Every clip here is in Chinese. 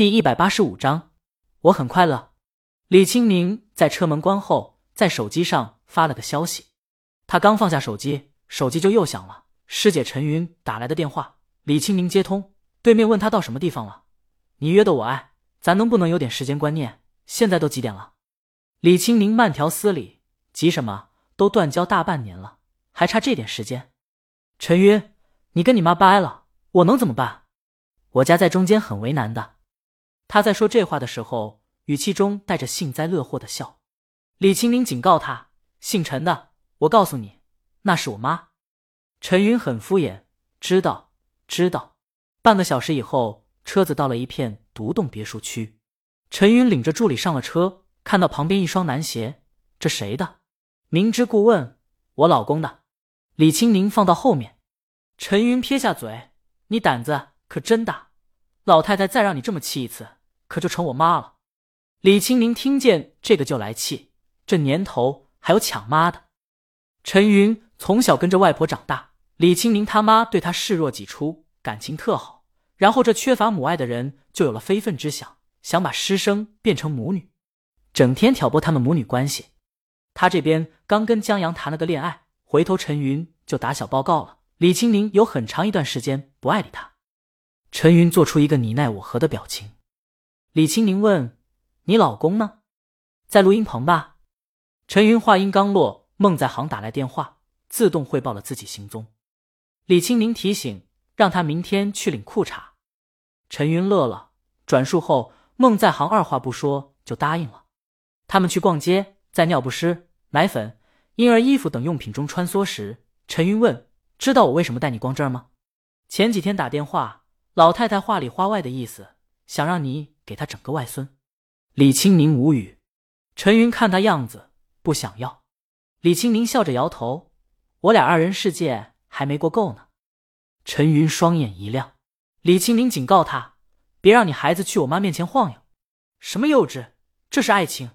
第一百八十五章，我很快乐。李青宁在车门关后，在手机上发了个消息。他刚放下手机，手机就又响了。师姐陈云打来的电话。李青宁接通，对面问他到什么地方了。你约的我爱，咱能不能有点时间观念？现在都几点了？李青宁慢条斯理，急什么？都断交大半年了，还差这点时间？陈云，你跟你妈掰了，我能怎么办？我家在中间很为难的。他在说这话的时候，语气中带着幸灾乐祸的笑。李青宁警告他：“姓陈的，我告诉你，那是我妈。”陈云很敷衍：“知道，知道。”半个小时以后，车子到了一片独栋别墅区。陈云领着助理上了车，看到旁边一双男鞋，这谁的？明知故问：“我老公的。”李青宁放到后面。陈云撇下嘴：“你胆子可真大，老太太再让你这么气一次。”可就成我妈了。李青宁听见这个就来气，这年头还有抢妈的。陈云从小跟着外婆长大，李青宁他妈对他视若己出，感情特好。然后这缺乏母爱的人就有了非分之想，想把师生变成母女，整天挑拨他们母女关系。他这边刚跟江阳谈了个恋爱，回头陈云就打小报告了。李青宁有很长一段时间不爱理他。陈云做出一个你奈我何的表情。李青宁问：“你老公呢？在录音棚吧？”陈云话音刚落，孟在行打来电话，自动汇报了自己行踪。李青宁提醒，让他明天去领裤衩。陈云乐了。转述后，孟在行二话不说就答应了。他们去逛街，在尿不湿、奶粉、婴儿衣服等用品中穿梭时，陈云问：“知道我为什么带你逛这儿吗？”前几天打电话，老太太话里话外的意思，想让你。给他整个外孙，李青宁无语。陈云看他样子不想要，李青宁笑着摇头：“我俩二人世界还没过够呢。”陈云双眼一亮，李青宁警告他：“别让你孩子去我妈面前晃悠，什么幼稚，这是爱情。”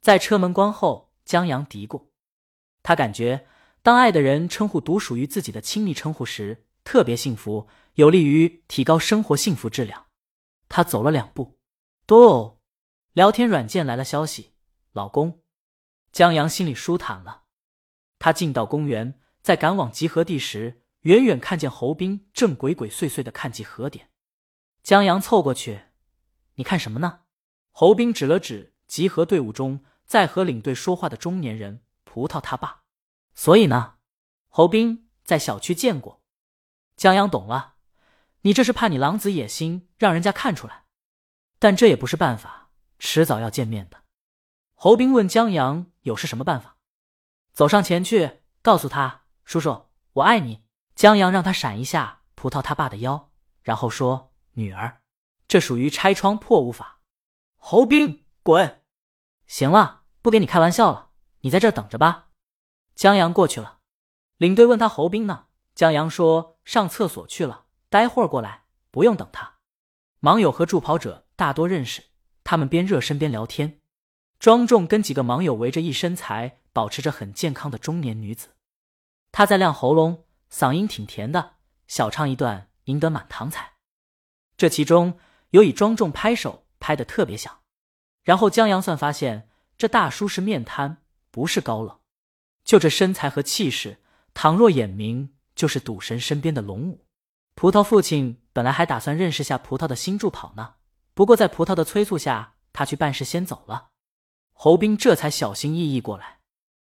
在车门关后，江阳嘀咕：“他感觉当爱的人称呼独属于自己的亲密称呼时，特别幸福，有利于提高生活幸福质量。”他走了两步，多哦，聊天软件来了消息，老公，江阳心里舒坦了。他进到公园，在赶往集合地时，远远看见侯斌正鬼鬼祟祟的看集合点。江阳凑过去，你看什么呢？侯斌指了指集合队伍中在和领队说话的中年人葡萄他爸。所以呢？侯斌在小区见过。江阳懂了。你这是怕你狼子野心让人家看出来，但这也不是办法，迟早要见面的。侯斌问江阳有是什么办法，走上前去告诉他：“叔叔，我爱你。”江阳让他闪一下葡萄他爸的腰，然后说：“女儿，这属于拆窗破屋法。”侯斌滚！行了，不跟你开玩笑了，你在这等着吧。江阳过去了，领队问他侯斌呢？江阳说上厕所去了。待会儿过来，不用等他。网友和助跑者大多认识，他们边热身边聊天。庄重跟几个网友围着一身材保持着很健康的中年女子，她在亮喉咙，嗓音挺甜的，小唱一段赢得满堂彩。这其中有以庄重拍手拍的特别响。然后江阳算发现，这大叔是面瘫，不是高冷，就这身材和气势，倘若眼明，就是赌神身边的龙武。葡萄父亲本来还打算认识下葡萄的新助跑呢，不过在葡萄的催促下，他去办事先走了。侯斌这才小心翼翼过来。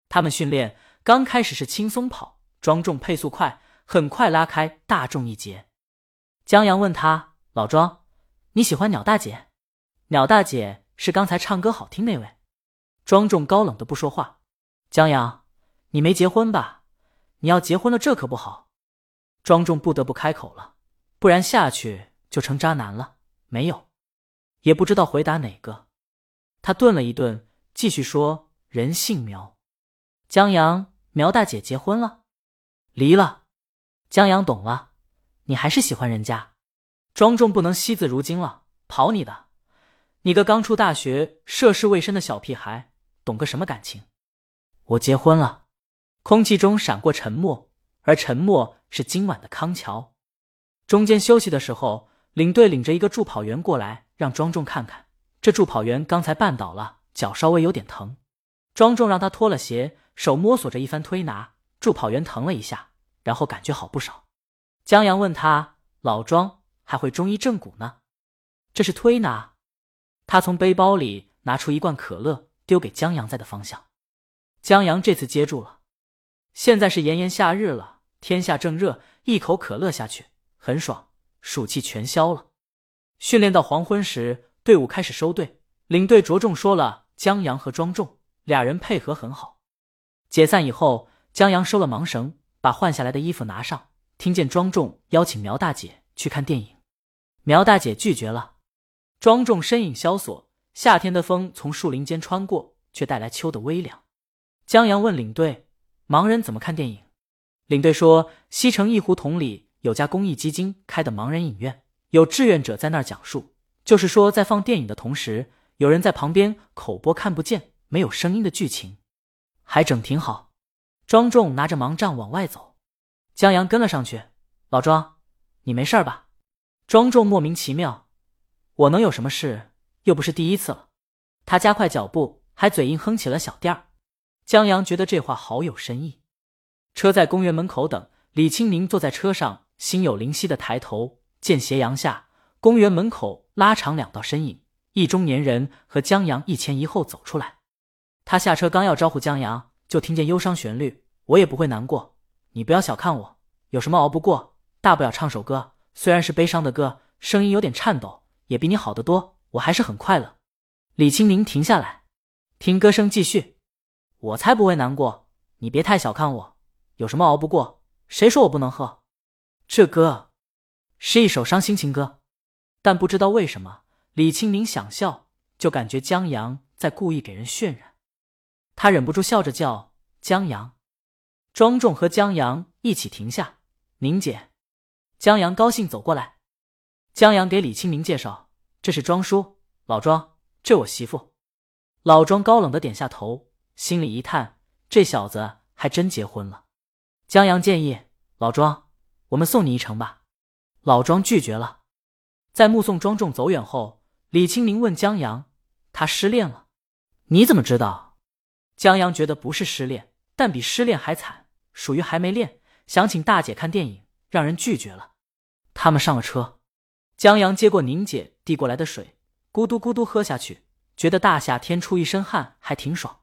他们训练刚开始是轻松跑，庄重配速快，很快拉开大众一截。江阳问他：“老庄，你喜欢鸟大姐？鸟大姐是刚才唱歌好听那位？”庄重高冷的不说话。江阳，你没结婚吧？你要结婚了，这可不好。庄重不得不开口了，不然下去就成渣男了。没有，也不知道回答哪个。他顿了一顿，继续说：“人姓苗，江阳，苗大姐结婚了，离了。江阳懂了，你还是喜欢人家。庄重不能惜字如金了，跑你的！你个刚出大学、涉世未深的小屁孩，懂个什么感情？我结婚了。”空气中闪过沉默，而沉默。是今晚的康桥。中间休息的时候，领队领着一个助跑员过来，让庄重看看，这助跑员刚才绊倒了，脚稍微有点疼。庄重让他脱了鞋，手摸索着一番推拿，助跑员疼了一下，然后感觉好不少。江阳问他：“老庄还会中医正骨呢？”这是推拿。他从背包里拿出一罐可乐，丢给江阳在的方向。江阳这次接住了。现在是炎炎夏日了，天下正热，一口可乐下去很爽，暑气全消了。训练到黄昏时，队伍开始收队，领队着重说了江阳和庄重。俩人配合很好。解散以后，江阳收了盲绳，把换下来的衣服拿上。听见庄重邀请苗大姐去看电影，苗大姐拒绝了。庄重身影萧索，夏天的风从树林间穿过，却带来秋的微凉。江阳问领队：“盲人怎么看电影？”领队说：“西城一胡同里有家公益基金开的盲人影院，有志愿者在那儿讲述，就是说在放电影的同时，有人在旁边口播看不见。”没有声音的剧情，还整挺好。庄重拿着盲杖往外走，江阳跟了上去。老庄，你没事吧？庄重莫名其妙，我能有什么事？又不是第一次了。他加快脚步，还嘴硬哼起了小调。江阳觉得这话好有深意。车在公园门口等，李清宁坐在车上，心有灵犀的抬头，见斜阳下公园门口拉长两道身影，一中年人和江阳一前一后走出来。他下车刚要招呼江阳，就听见忧伤旋律。我也不会难过，你不要小看我，有什么熬不过，大不了唱首歌。虽然是悲伤的歌，声音有点颤抖，也比你好得多。我还是很快乐。李清宁停下来，听歌声继续。我才不会难过，你别太小看我。有什么熬不过？谁说我不能喝？这歌是一首伤心情歌，但不知道为什么，李清明想笑，就感觉江阳在故意给人渲染。他忍不住笑着叫江阳，庄重和江阳一起停下。宁姐，江阳高兴走过来。江阳给李清明介绍：“这是庄叔，老庄，这我媳妇。”老庄高冷的点下头，心里一叹：这小子还真结婚了。江阳建议老庄：“我们送你一程吧。”老庄拒绝了。在目送庄重走远后，李清明问江阳：“他失恋了？你怎么知道？”江阳觉得不是失恋，但比失恋还惨，属于还没恋。想请大姐看电影，让人拒绝了。他们上了车，江阳接过宁姐递过来的水，咕嘟咕嘟喝下去，觉得大夏天出一身汗还挺爽。